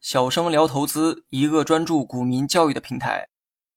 小生聊投资，一个专注股民教育的平台。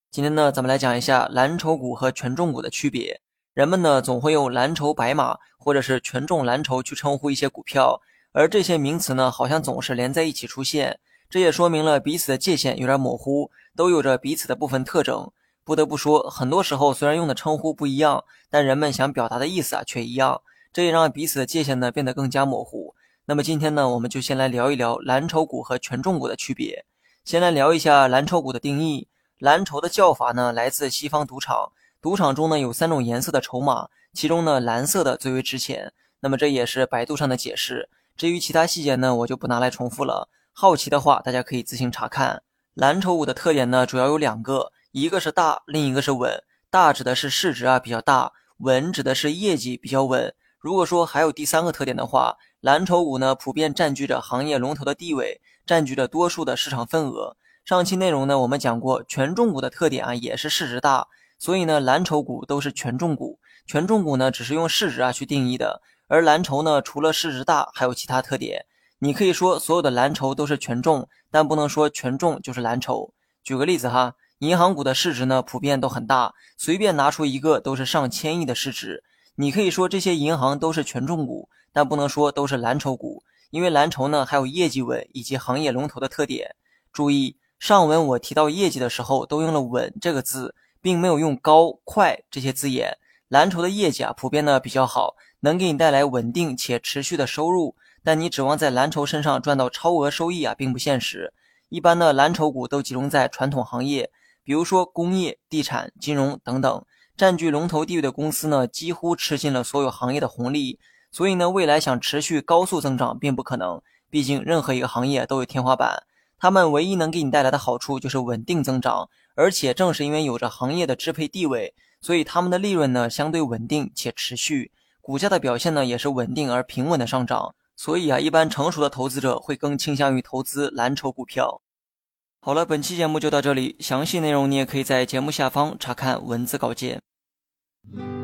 今天呢，咱们来讲一下蓝筹股和权重股的区别。人们呢总会用蓝筹白马或者是权重蓝筹去称呼一些股票，而这些名词呢好像总是连在一起出现，这也说明了彼此的界限有点模糊，都有着彼此的部分特征。不得不说，很多时候虽然用的称呼不一样，但人们想表达的意思啊却一样，这也让彼此的界限呢变得更加模糊。那么今天呢，我们就先来聊一聊蓝筹股和权重股的区别。先来聊一下蓝筹股的定义。蓝筹的叫法呢，来自西方赌场。赌场中呢有三种颜色的筹码，其中呢蓝色的最为值钱。那么这也是百度上的解释。至于其他细节呢，我就不拿来重复了。好奇的话，大家可以自行查看。蓝筹股的特点呢，主要有两个，一个是大，另一个是稳。大指的是市值啊比较大，稳指的是业绩比较稳。如果说还有第三个特点的话，蓝筹股呢，普遍占据着行业龙头的地位，占据着多数的市场份额。上期内容呢，我们讲过权重股的特点啊，也是市值大，所以呢，蓝筹股都是权重股。权重股呢，只是用市值啊去定义的，而蓝筹呢，除了市值大，还有其他特点。你可以说所有的蓝筹都是权重，但不能说权重就是蓝筹。举个例子哈，银行股的市值呢，普遍都很大，随便拿出一个都是上千亿的市值。你可以说这些银行都是权重股。但不能说都是蓝筹股，因为蓝筹呢还有业绩稳以及行业龙头的特点。注意，上文我提到业绩的时候都用了“稳”这个字，并没有用“高”“快”这些字眼。蓝筹的业绩啊普遍呢比较好，能给你带来稳定且持续的收入。但你指望在蓝筹身上赚到超额收益啊，并不现实。一般的蓝筹股都集中在传统行业，比如说工业、地产、金融等等，占据龙头地位的公司呢，几乎吃尽了所有行业的红利。所以呢，未来想持续高速增长并不可能，毕竟任何一个行业都有天花板。他们唯一能给你带来的好处就是稳定增长，而且正是因为有着行业的支配地位，所以他们的利润呢相对稳定且持续，股价的表现呢也是稳定而平稳的上涨。所以啊，一般成熟的投资者会更倾向于投资蓝筹股票。好了，本期节目就到这里，详细内容你也可以在节目下方查看文字稿件。Mm-hmm.